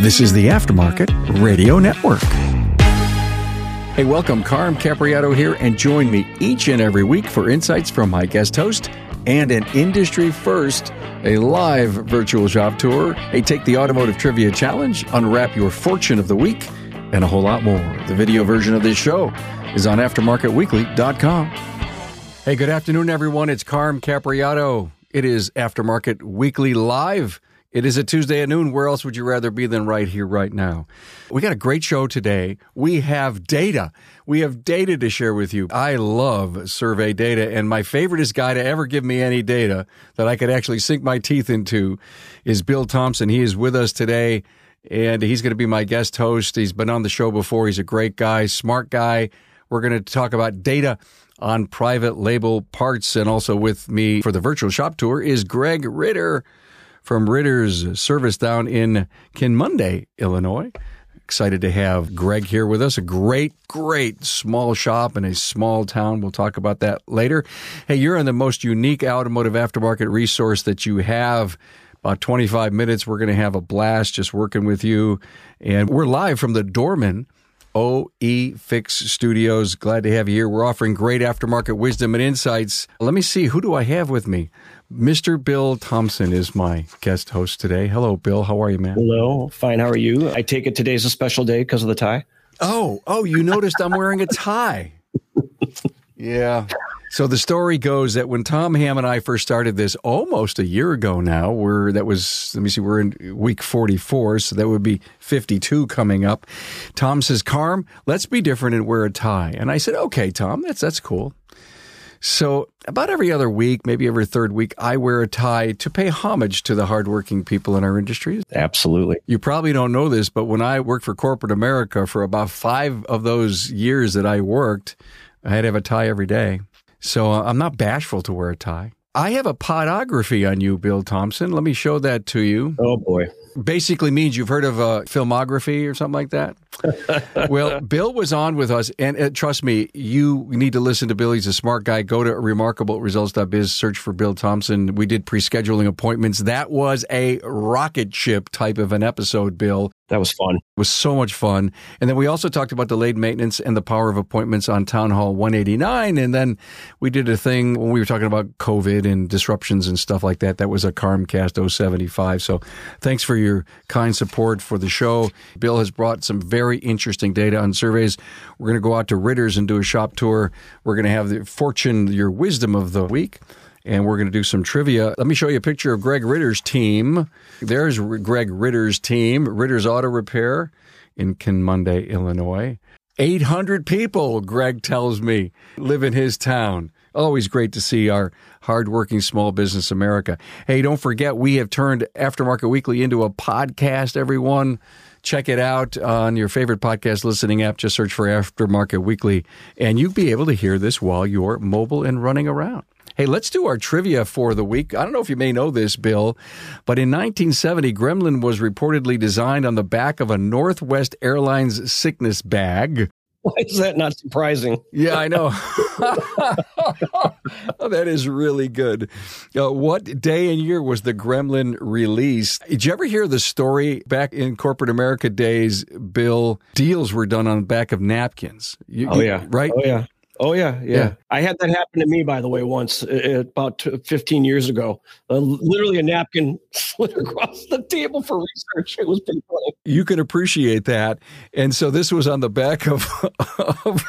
This is the Aftermarket Radio Network. Hey, welcome. Carm Capobianco here, and join me each and every week for insights from my guest host and an industry first, a live virtual job tour, a Take the Automotive Trivia Challenge, unwrap your fortune of the week, and a whole lot more. The video version of this show is on AftermarketWeekly.com. Hey, good afternoon, everyone. It's Carm Capobianco. It is Aftermarket Weekly Live. It is a Tuesday at noon. Where else would you rather be than right here, right now? We got a great show today. We have data. We have data to share with you. I love survey data, and my favoriteest guy to ever give me any data that I could actually sink my teeth into is Bill Thompson. He is with us today, and he's going to be my guest host. He's been on the show before. He's a great guy, smart guy. We're going to talk about data on private label parts, and also with me for the virtual shop tour is Greg Ritter from Ritter's Service down in Kinmundy, Illinois. Excited to have Greg here with us. A great, great small shop in a small town. We'll talk about that later. Hey, you're in the most unique automotive aftermarket resource that you have. About 25 minutes. We're going to have a blast just working with you. And we're live from the Dorman OE Fix Studios. Glad to have you here. We're offering great aftermarket wisdom and insights. Let me see, who do I have with me? Mr. Bill Thompson is my guest host today. Hello, Bill. How are you, man? Hello. Fine. How are you? I take it today's a special day because of the tie. Oh, oh, you noticed I'm wearing a tie. Yeah. So the story goes that when Tom Ham and I first started this almost a year ago now, we're that was let me see, we're in week 44, so that would be 52 coming up. Tom says, "Carm, let's be different and wear a tie." And I said, "Okay, Tom, that's that's cool." So, about every other week, maybe every third week, I wear a tie to pay homage to the hardworking people in our industry. Absolutely. You probably don't know this, but when I worked for corporate America for about five of those years that I worked, I had to have a tie every day. So, uh, I'm not bashful to wear a tie. I have a podography on you, Bill Thompson. Let me show that to you. Oh, boy. Basically means you've heard of a filmography or something like that. well, Bill was on with us, and uh, trust me, you need to listen to Bill. He's a smart guy. Go to remarkableresults.biz, search for Bill Thompson. We did pre scheduling appointments. That was a rocket ship type of an episode, Bill. That was fun. It was so much fun. And then we also talked about delayed maintenance and the power of appointments on Town Hall 189. And then we did a thing when we were talking about COVID and disruptions and stuff like that. That was a Carmcast 075. So thanks for your kind support for the show. Bill has brought some very interesting data on surveys. We're going to go out to Ritter's and do a shop tour. We're going to have the fortune, your wisdom of the week and we're going to do some trivia. Let me show you a picture of Greg Ritter's team. There's Greg Ritter's team, Ritter's Auto Repair in Kinmundy, Illinois. 800 people, Greg tells me, live in his town. Always great to see our hardworking small business America. Hey, don't forget, we have turned Aftermarket Weekly into a podcast, everyone. Check it out on your favorite podcast listening app. Just search for Aftermarket Weekly, and you'll be able to hear this while you're mobile and running around. Hey, let's do our trivia for the week. I don't know if you may know this, Bill, but in 1970, Gremlin was reportedly designed on the back of a Northwest Airlines sickness bag. Why is that not surprising? Yeah, I know. that is really good. Uh, what day and year was the Gremlin released? Did you ever hear the story back in corporate America days? Bill, deals were done on the back of napkins. You, oh yeah, right. Oh yeah. Oh yeah, yeah, yeah, I had that happen to me, by the way, once uh, about 15 years ago. Uh, literally, a napkin slid across the table for research. It was pretty funny. You can appreciate that, and so this was on the back of, of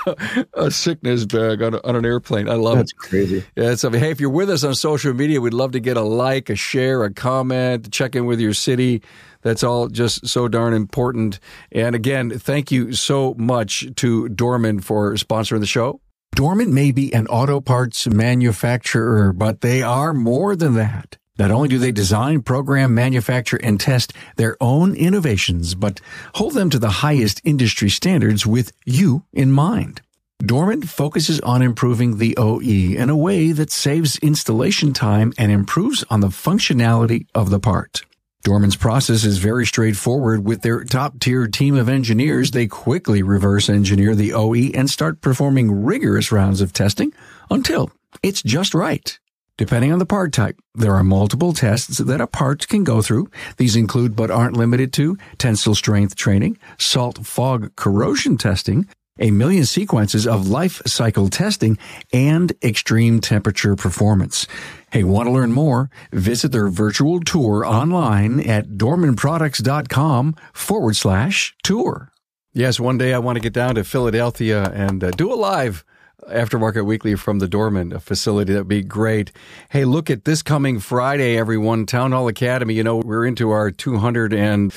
a sickness bag on, on, an airplane. I love That's it. That's crazy. Yeah, so hey, if you're with us on social media, we'd love to get a like, a share, a comment, check in with your city. That's all just so darn important. And again, thank you so much to Dorman for sponsoring the show. Dorman may be an auto parts manufacturer, but they are more than that. Not only do they design, program, manufacture, and test their own innovations, but hold them to the highest industry standards with you in mind. Dorman focuses on improving the OE in a way that saves installation time and improves on the functionality of the part. Dorman's process is very straightforward. With their top tier team of engineers, they quickly reverse engineer the OE and start performing rigorous rounds of testing until it's just right. Depending on the part type, there are multiple tests that a part can go through. These include, but aren't limited to, tensile strength training, salt fog corrosion testing, a million sequences of life cycle testing, and extreme temperature performance. Hey, want to learn more? Visit their virtual tour online at dormanproducts.com forward slash tour. Yes, one day I want to get down to Philadelphia and uh, do a live Aftermarket Weekly from the Dorman facility. That'd be great. Hey, look at this coming Friday, everyone. Town Hall Academy. You know, we're into our 200 and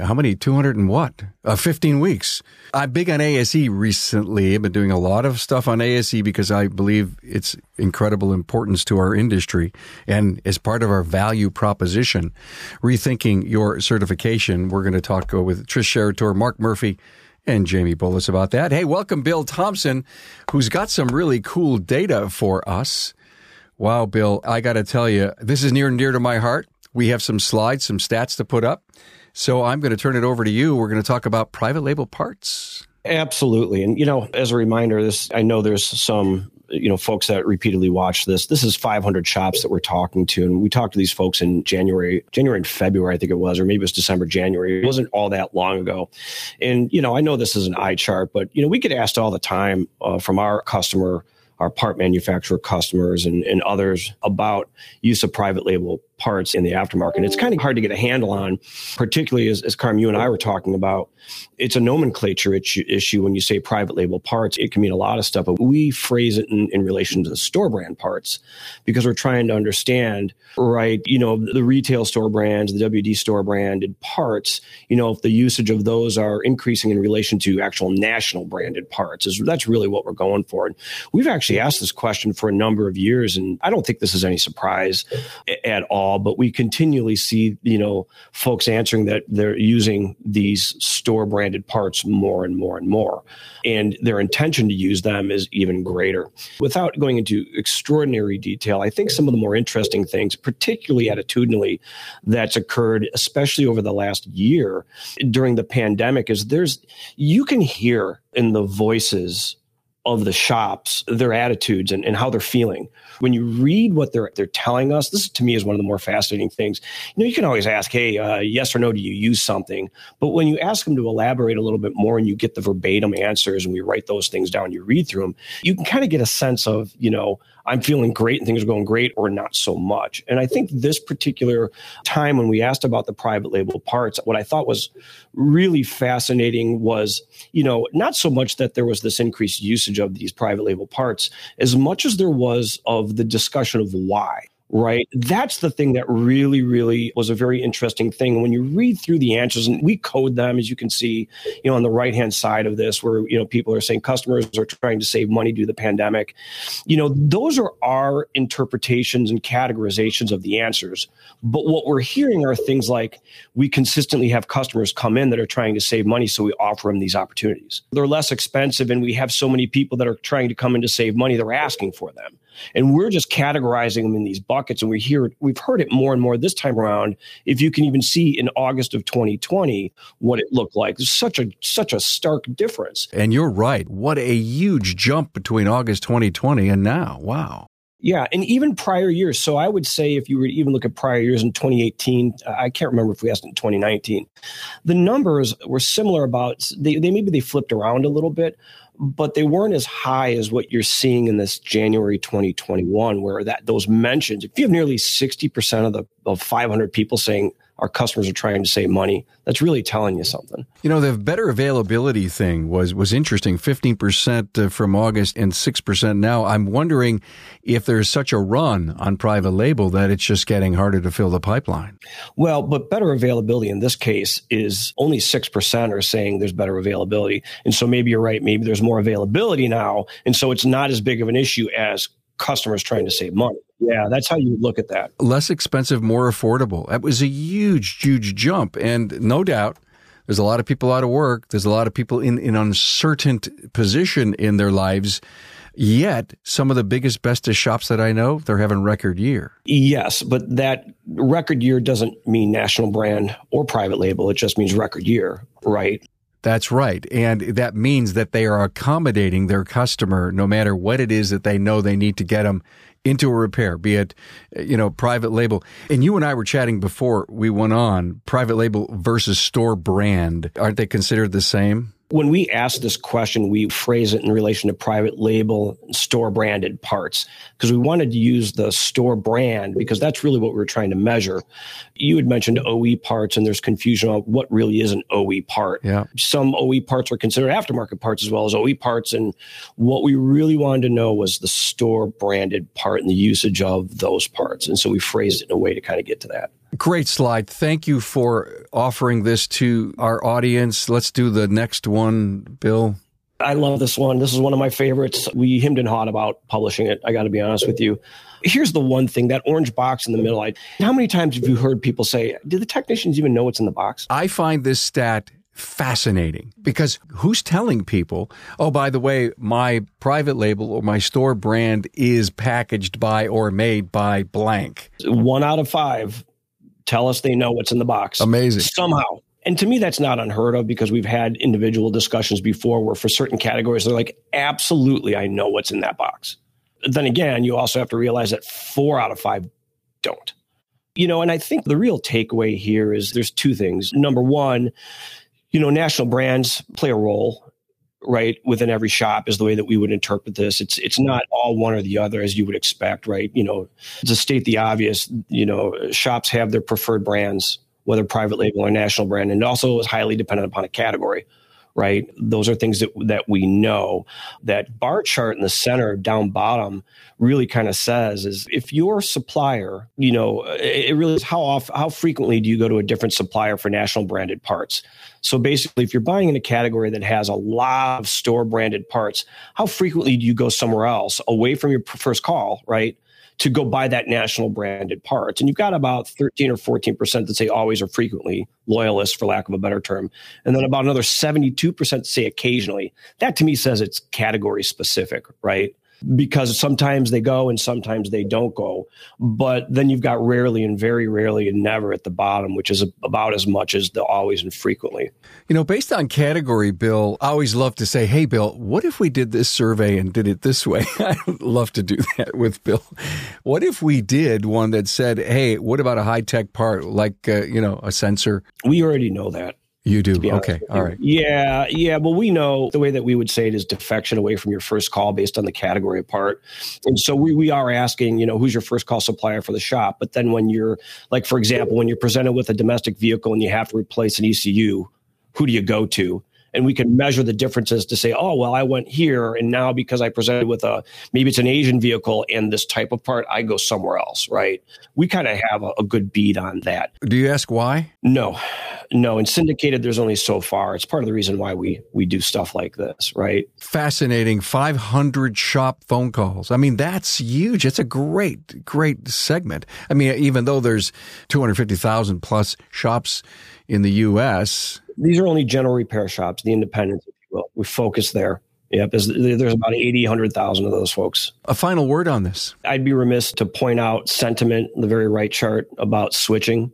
how many? 200 and what? Uh, 15 weeks. I'm big on ASE recently. I've been doing a lot of stuff on ASE because I believe it's incredible importance to our industry and as part of our value proposition. Rethinking your certification. We're going to talk with Trish Serratore, Mark Murphy, and Jamie Bullis about that. Hey, welcome Bill Thompson, who's got some really cool data for us. Wow, Bill, I got to tell you, this is near and dear to my heart. We have some slides, some stats to put up. So I'm going to turn it over to you. We're going to talk about private label parts. Absolutely. And, you know, as a reminder, this, I know there's some, you know, folks that repeatedly watch this. This is 500 shops that we're talking to. And we talked to these folks in January, January and February, I think it was, or maybe it was December, January. It wasn't all that long ago. And, you know, I know this is an eye chart, but, you know, we get asked all the time uh, from our customer, our part manufacturer customers and, and others about use of private label parts in the aftermarket. It's kind of hard to get a handle on, particularly as, as Carm, you and I were talking about. It's a nomenclature issue when you say private label parts. It can mean a lot of stuff, but we phrase it in, in relation to the store brand parts because we're trying to understand, right, you know, the retail store brands, the WD store branded parts, you know, if the usage of those are increasing in relation to actual national branded parts. Is that's really what we're going for. And we've actually asked this question for a number of years, and I don't think this is any surprise at all all, but we continually see, you know, folks answering that they're using these store branded parts more and more and more. And their intention to use them is even greater. Without going into extraordinary detail, I think some of the more interesting things, particularly attitudinally, that's occurred, especially over the last year during the pandemic, is there's, you can hear in the voices of the shops, their attitudes and, and how they're feeling. When you read what they're they're telling us, this to me is one of the more fascinating things. You know, you can always ask, "Hey, uh, yes or no? Do you use something?" But when you ask them to elaborate a little bit more, and you get the verbatim answers, and we write those things down, you read through them, you can kind of get a sense of, you know, I'm feeling great and things are going great, or not so much. And I think this particular time when we asked about the private label parts, what I thought was really fascinating was, you know, not so much that there was this increased usage of these private label parts, as much as there was of the discussion of why right? That's the thing that really, really was a very interesting thing. When you read through the answers, and we code them, as you can see, you know, on the right hand side of this, where you know people are saying customers are trying to save money due to the pandemic. You know, those are our interpretations and categorizations of the answers. But what we're hearing are things like we consistently have customers come in that are trying to save money, so we offer them these opportunities. They're less expensive, and we have so many people that are trying to come in to save money. They're asking for them. And we're just categorizing them in these buckets. And we hear we've heard it more and more this time around. If you can even see in August of 2020 what it looked like. There's such a such a stark difference. And you're right. What a huge jump between August 2020 and now. Wow. Yeah, and even prior years. So I would say if you were to even look at prior years in 2018, I can't remember if we asked in 2019, the numbers were similar. About they, they maybe they flipped around a little bit, but they weren't as high as what you're seeing in this January 2021, where that those mentions. If you have nearly 60 percent of the of 500 people saying our customers are trying to save money. That's really telling you something. You know, the better availability thing was was interesting. Fifteen percent uh, from August and six percent now. I'm wondering if there's such a run on private label that it's just getting harder to fill the pipeline. Well, but better availability in this case is only six percent are saying there's better availability, and so maybe you're right. Maybe there's more availability now, and so it's not as big of an issue as customers trying to save money. Yeah, that's how you look at that. Less expensive, more affordable. That was a huge, huge jump. And no doubt, there's a lot of people out of work. There's a lot of people in an uncertain position in their lives. Yet, some of the biggest, bestest shops that I know, they're having record year. Yes, but that record year doesn't mean national brand or private label. It just means record year, right? That's right. And that means that they are accommodating their customer no matter what it is that they know they need to get them into a repair, be it, you know, private label. And you and I were chatting before we went on private label versus store brand. Aren't they considered the same? When we ask this question, we phrase it in relation to private label store branded parts because we wanted to use the store brand because that's really what we are trying to measure. You had mentioned OE parts and there's confusion on what really is an OE part. Yeah. Some OE parts are considered aftermarket parts as well as OE parts. And what we really wanted to know was the store branded part and the usage of those parts. And so we phrased it in a way to kind of get to that. Great slide. Thank you for offering this to our audience. Let's do the next one, Bill. I love this one. This is one of my favorites. We hemmed and hawed about publishing it. I got to be honest with you. Here's the one thing that orange box in the middle. I, how many times have you heard people say, Do the technicians even know what's in the box? I find this stat fascinating because who's telling people, oh, by the way, my private label or my store brand is packaged by or made by blank? One out of five tell us they know what's in the box. Amazing. Somehow. And to me, that's not unheard of because we've had individual discussions before where for certain categories, they're like, absolutely, I know what's in that box. Then again, you also have to realize that four out of five don't. You know, and I think the real takeaway here is there's two things. Number one, you know, national brands play a role right within every shop is the way that we would interpret this. It's it's not all one or the other as you would expect right? You know to state the obvious you know shops have their preferred brands whether private label or national brand and also is highly dependent upon a category right? Those are things that that we know. That bar chart in the center down bottom really kind of says is if your supplier you know it really is how off how frequently do you go to a different supplier for national branded parts? So basically, if you're buying in a category that has a lot of store branded parts, how frequently do you go somewhere else away from your first call, right? To go buy that national branded parts. And you've got about 13 or 14% that say always or frequently, loyalists for lack of a better term. And then about another 72% say occasionally. That to me says it's category specific, right? Because sometimes they go and sometimes they don't go. But then you've got rarely and very rarely and never at the bottom, which is about as much as the always and frequently. You know, based on category, Bill, I always love to say, hey, Bill, what if we did this survey and did it this way? I'd love to do that with Bill. What if we did one that said, hey, what about a high tech part like, uh, you know, a sensor? We already know that. You do. Okay. All right. Yeah. Yeah. Well, we know the way that we would say it is defection away from your first call based on the category part. And so we, we are asking, you know, who's your first call supplier for the shop? But then when you're, like, for example, when you're presented with a domestic vehicle and you have to replace an ECU, who do you go to? And we can measure the differences to say, oh, well, I went here, and now because I presented with a maybe it's an Asian vehicle and this type of part, I go somewhere else, right? We kind of have a, a, good beat on that. Do you ask why? No, no. In syndicated, there's only so far. It's part of the reason why we we do stuff like this, right? Fascinating. 500 shop phone calls. I mean, that's huge. It's a great, great segment. I mean, even though there's 250,000 plus shops in the U.S these are only general repair shops, the independents, if you will. We focus there. Yep, there's, there's about 80, 100,000 of those folks. A final word on this. I'd be remiss to point out sentiment, the very right chart about switching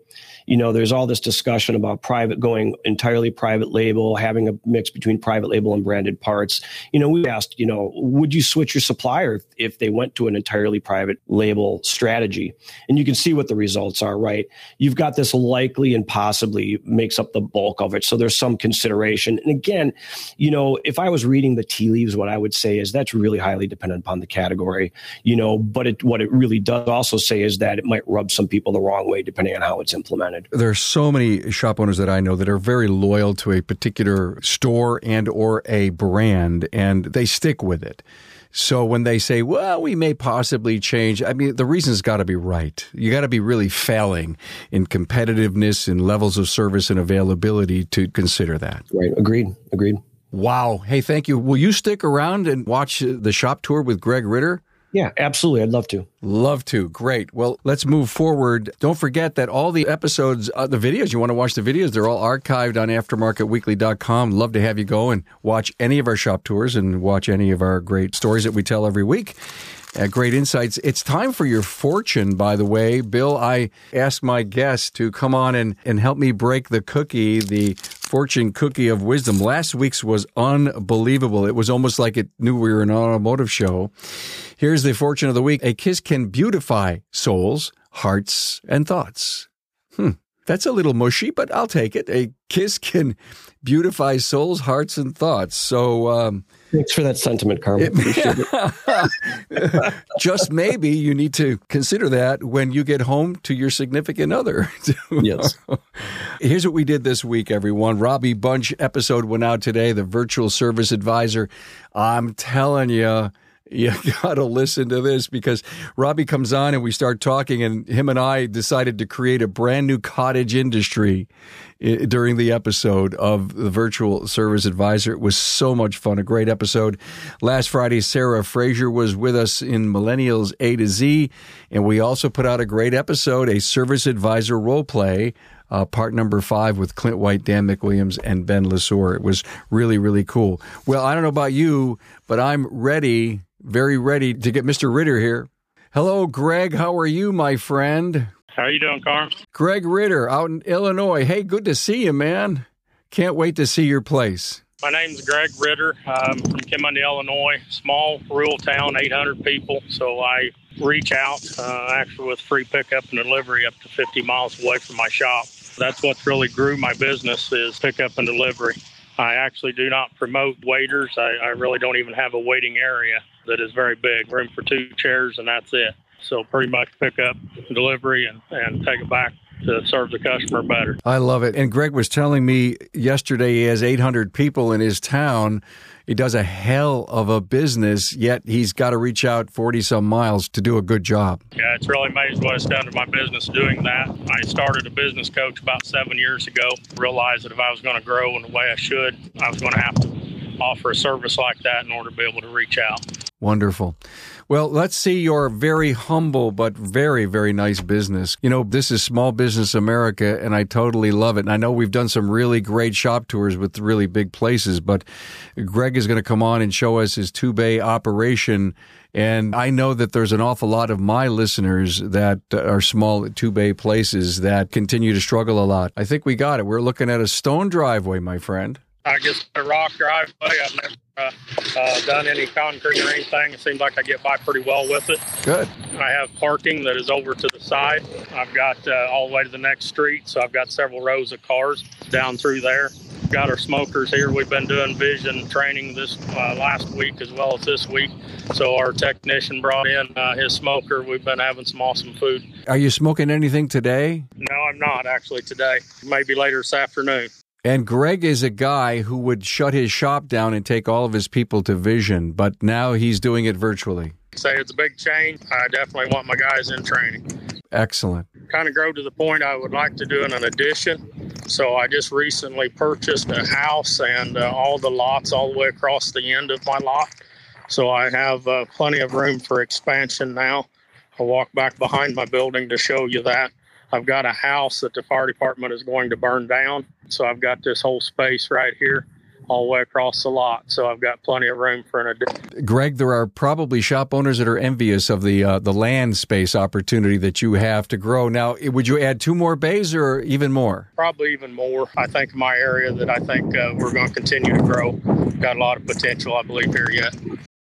you know, there's all this discussion about private going entirely private label, having a mix between private label and branded parts. You know, we asked, you know, would you switch your supplier if they went to an entirely private label strategy? And you can see what the results are, right? You've got this likely and possibly makes up the bulk of it. So there's some consideration. And again, you know, if I was reading the tea leaves, what I would say is that's really highly dependent upon the category, you know, but it, what it really does also say is that it might rub some people the wrong way depending on how it's implemented. There are so many shop owners that I know that are very loyal to a particular store and or a brand and they stick with it. So when they say, well, we may possibly change, I mean, the reason's got to be right. You got to be really failing in competitiveness and levels of service and availability to consider that. Right. Agreed. Agreed. Wow. Hey, thank you. Will you stick around and watch the shop tour with Greg Ritter? Yeah, absolutely. I'd love to. Love to. Great. Well, let's move forward. Don't forget that all the episodes, uh, the videos, you want to watch the videos, they're all archived on aftermarketweekly.com. Love to have you go and watch any of our shop tours and watch any of our great stories that we tell every week. Uh, great insights. It's time for your fortune, by the way. Bill, I asked my guest to come on and, and help me break the cookie, the fortune cookie of wisdom. Last week's was unbelievable. It was almost like it knew we were an automotive show. Here's the fortune of the week. A kiss can beautify souls, hearts, and thoughts. Hmm. That's a little mushy, but I'll take it. A kiss can beautify souls, hearts, and thoughts. So, um, thanks for that sentiment, Carmen. It, just maybe you need to consider that when you get home to your significant other. yes. Here's what we did this week, everyone. Robbie Bunch episode went out today, the virtual service advisor. I'm telling you, you got to listen to this because Robbie comes on and we start talking, and him and I decided to create a brand new cottage industry during the episode of the virtual service advisor. It was so much fun, a great episode. Last Friday, Sarah Fraser was with us in Millennials A to Z, and we also put out a great episode, a service advisor role play. Uh, part number five with Clint White, Dan McWilliams, and Ben Lesor. It was really, really cool. Well, I don't know about you, but I'm ready, very ready to get Mr. Ritter here. Hello, Greg. How are you, my friend? How are you doing, Carm? Greg Ritter out in Illinois. Hey, good to see you, man. Can't wait to see your place. My name's Greg Ritter. I'm from Kinmundy, Illinois. Small rural town, 800 people. So I reach out uh, actually with free pickup and delivery up to 50 miles away from my shop. That's what really grew my business is pickup and delivery. I actually do not promote waiters. I, I really don't even have a waiting area that is very big. Room for two chairs and that's it. So pretty much pick up delivery and, and take it back to serve the customer better. I love it. And Greg was telling me yesterday he has 800 people in his town. He does a hell of a business, yet he's got to reach out 40 some miles to do a good job. Yeah, it's really amazing what it's done to my business doing that. I started a business coach about seven years ago, realized that if I was going to grow in the way I should, I was going to have to offer a service like that in order to be able to reach out. Wonderful. Well, let's see your very humble but very, very nice business. You know, this is Small Business America, and I totally love it. And I know we've done some really great shop tours with really big places, but Greg is going to come on and show us his two bay operation. And I know that there's an awful lot of my listeners that are small two bay places that continue to struggle a lot. I think we got it. We're looking at a stone driveway, my friend. I guess a rock driveway. I've never uh, uh, done any concrete or anything. It seems like I get by pretty well with it. Good. I have parking that is over to the side. I've got uh, all the way to the next street, so I've got several rows of cars down through there. Got our smokers here. We've been doing vision training this uh, last week as well as this week. So our technician brought in uh, his smoker. We've been having some awesome food. Are you smoking anything today? No, I'm not actually today. Maybe later this afternoon. And Greg is a guy who would shut his shop down and take all of his people to Vision, but now he's doing it virtually. Say it's a big change. I definitely want my guys in training. Excellent. Kind of grow to the point I would like to do an addition. So I just recently purchased a house and uh, all the lots all the way across the end of my lot. So I have uh, plenty of room for expansion now. I'll walk back behind my building to show you that. I've got a house that the fire department is going to burn down. So I've got this whole space right here all the way across the lot. So I've got plenty of room for an addition. Greg, there are probably shop owners that are envious of the uh, the land space opportunity that you have to grow. Now, would you add two more bays or even more? Probably even more. I think my area that I think uh, we're going to continue to grow got a lot of potential, I believe, here yet.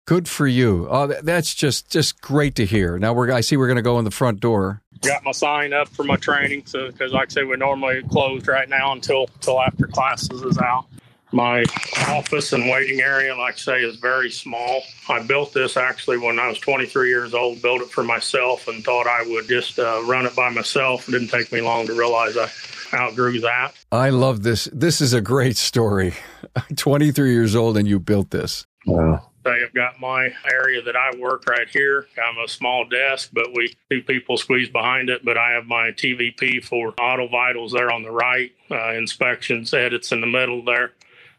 Good for you. Oh, that's just just great to hear. Now we're I see we're going to go in the front door. Got my sign up for my training, so because like I said, we're normally closed right now until until after classes is out. My office and waiting area, like I say, is very small. I built this actually when I was 23 years old. Built it for myself and thought I would just uh, run it by myself. It didn't take me long to realize I outgrew that. I love this. This is a great story. 23 years old and you built this. Wow. I've got my area that I work right here. I'm a small desk, but we two people squeeze behind it. But I have my TVP for auto vitals there on the right, uh, inspections, edits in the middle there.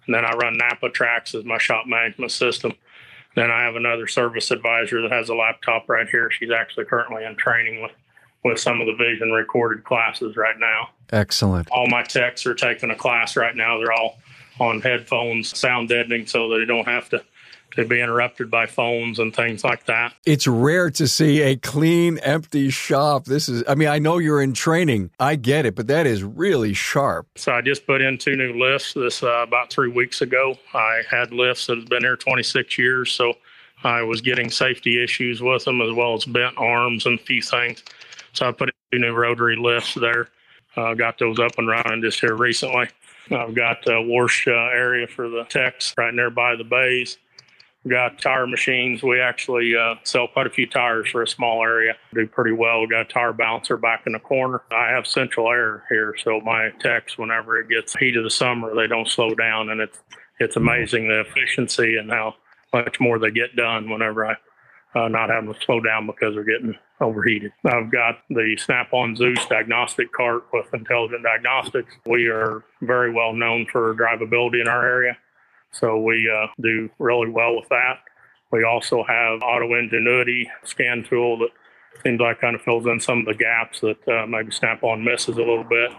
And then I run NAPA TRACS as my shop management system. Then I have another service advisor that has a laptop right here. She's actually currently in training with, with some of the vision recorded classes right now. Excellent. All my techs are taking a class right now. They're all on headphones, sound deadening, so they don't have to to be interrupted by phones and things like that. It's rare to see a clean, empty shop. This is, I mean, I know you're in training. I get it, but that is really sharp. So I just put in two new lifts this uh, about three weeks ago. I had lifts that have been here 26 years. So I was getting safety issues with them as well as bent arms and a few things. So I put in two new rotary lifts there. Uh, got those up and running just here recently. I've got a wash uh, area for the techs right nearby the bays. Got tire machines. We actually uh, sell quite a few tires for a small area. Do pretty well. We got a tire balancer back in the corner. I have central air here, so my techs, whenever it gets heat of the summer, they don't slow down, and it's it's amazing the efficiency and how much more they get done whenever I uh, not having to slow down because they're getting overheated. I've got the Snap on Zeus diagnostic cart with intelligent diagnostics. We are very well known for drivability in our area, so we uh, do really well with that. We also have Auto Ingenuity scan tool that seems like kind of fills in some of the gaps that uh, maybe Snap on misses a little bit.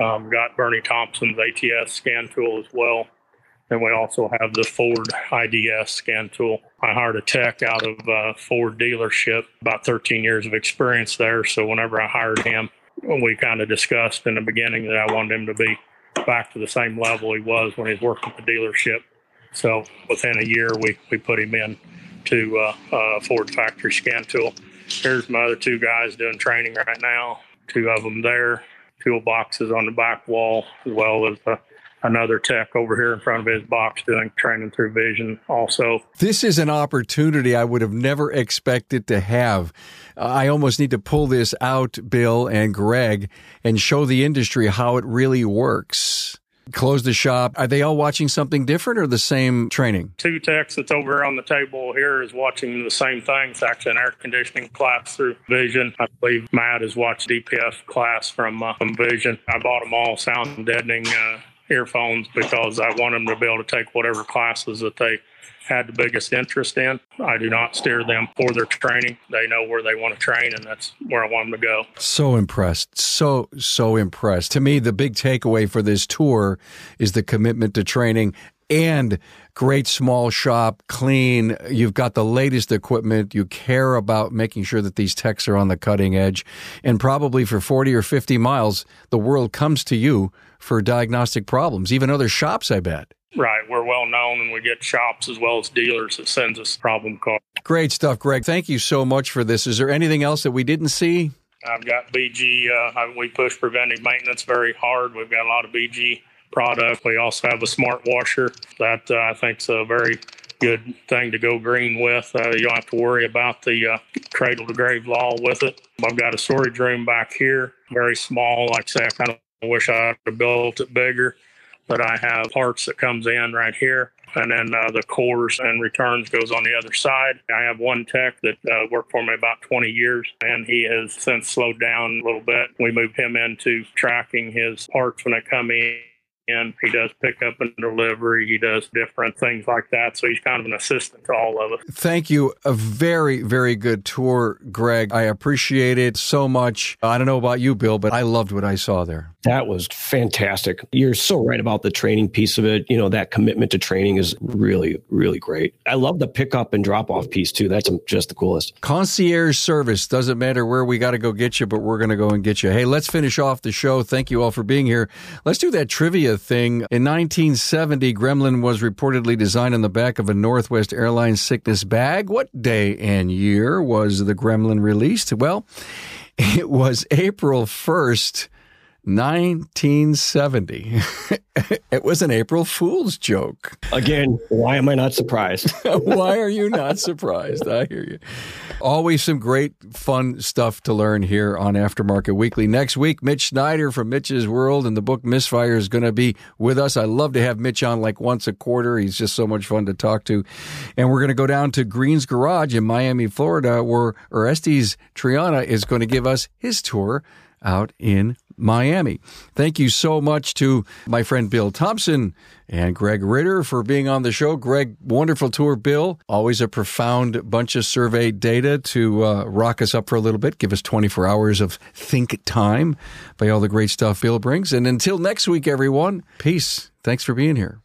Um, got Bernie Thompson's ATS scan tool as well. And we also have the Ford IDS scan tool. I hired a tech out of uh, Ford dealership, about 13 years of experience there. So whenever I hired him, we kind of discussed in the beginning that I wanted him to be back to the same level he was when he was working at the dealership. So within a year, we, we put him in to uh, uh, Ford factory scan tool. Here's my other two guys doing training right now. Two of them there, toolboxes on the back wall, as well as the another tech over here in front of his box doing training through vision also. This is an opportunity I would have never expected to have. I almost need to pull this out, Bill and Greg, and show the industry how it really works. Close the shop. Are they all watching something different or the same training? Two techs that's over on the table here is watching the same thing. It's actually an air conditioning class through Vision. I believe Matt has watched DPF class from, uh, from Vision. I bought them all sound deadening uh, earphones because I want them to be able to take whatever classes that they had the biggest interest in. I do not steer them for their training. They know where they want to train, and that's where I want them to go. So impressed. So, so impressed. To me, the big takeaway for this tour is the commitment to training and great small shop, clean. You've got the latest equipment. You care about making sure that these techs are on the cutting edge. And probably for 40 or 50 miles, the world comes to you for diagnostic problems, even other shops, I bet. Right. We're well known and we get shops as well as dealers that sends us problem calls. Great stuff, Greg. Thank you so much for this. Is there anything else that we didn't see? I've got BG. Uh, we push preventive maintenance very hard. We've got a lot of BG product. We also have a smart washer that uh, I think is a very good thing to go green with. Uh, you don't have to worry about the uh, cradle to grave law with it. I've got a storage room back here, very small. Like I say, I kind of wish I had built it bigger, but I have parts that comes in right here. And then uh, the cores and returns goes on the other side. I have one tech that uh, worked for me about 20 years, and he has since slowed down a little bit. We moved him into tracking his parts when they come in in. He does pick up and delivery. He does different things like that. So he's kind of an assistant to all of us. Thank you. A very, very good tour, Greg. I appreciate it so much. I don't know about you, Bill, but I loved what I saw there. That was fantastic. You're so right about the training piece of it. You know, that commitment to training is really, really great. I love the pickup and drop off piece too. That's just the coolest. Concierge service. Doesn't matter where we got to go get you, but we're going to go and get you. Hey, let's finish off the show. Thank you all for being here. Let's do that trivia thing. In 1970, Gremlin was reportedly designed on the back of a Northwest Airlines sickness bag. What day and year was the Gremlin released? Well, it was April 1st. 1970. it was an April Fool's joke. Again, why am I not surprised? why are you not surprised? I hear you. Always some great, fun stuff to learn here on Aftermarket Weekly. Next week, Mitch Schneider from Mitch's World and the book Misfire is going to be with us. I love to have Mitch on like once a quarter. He's just so much fun to talk to. And we're going to go down to Green's Garage in Miami, Florida, where Orestes Triana is going to give us his tour out in Miami. Thank you so much to my friend Bill Thompson and Greg Ritter for being on the show. Greg, wonderful tour, Bill. Always a profound bunch of survey data to uh, rock us up for a little bit, give us 24 hours of think time by all the great stuff Bill brings. And until next week, everyone, peace. Thanks for being here.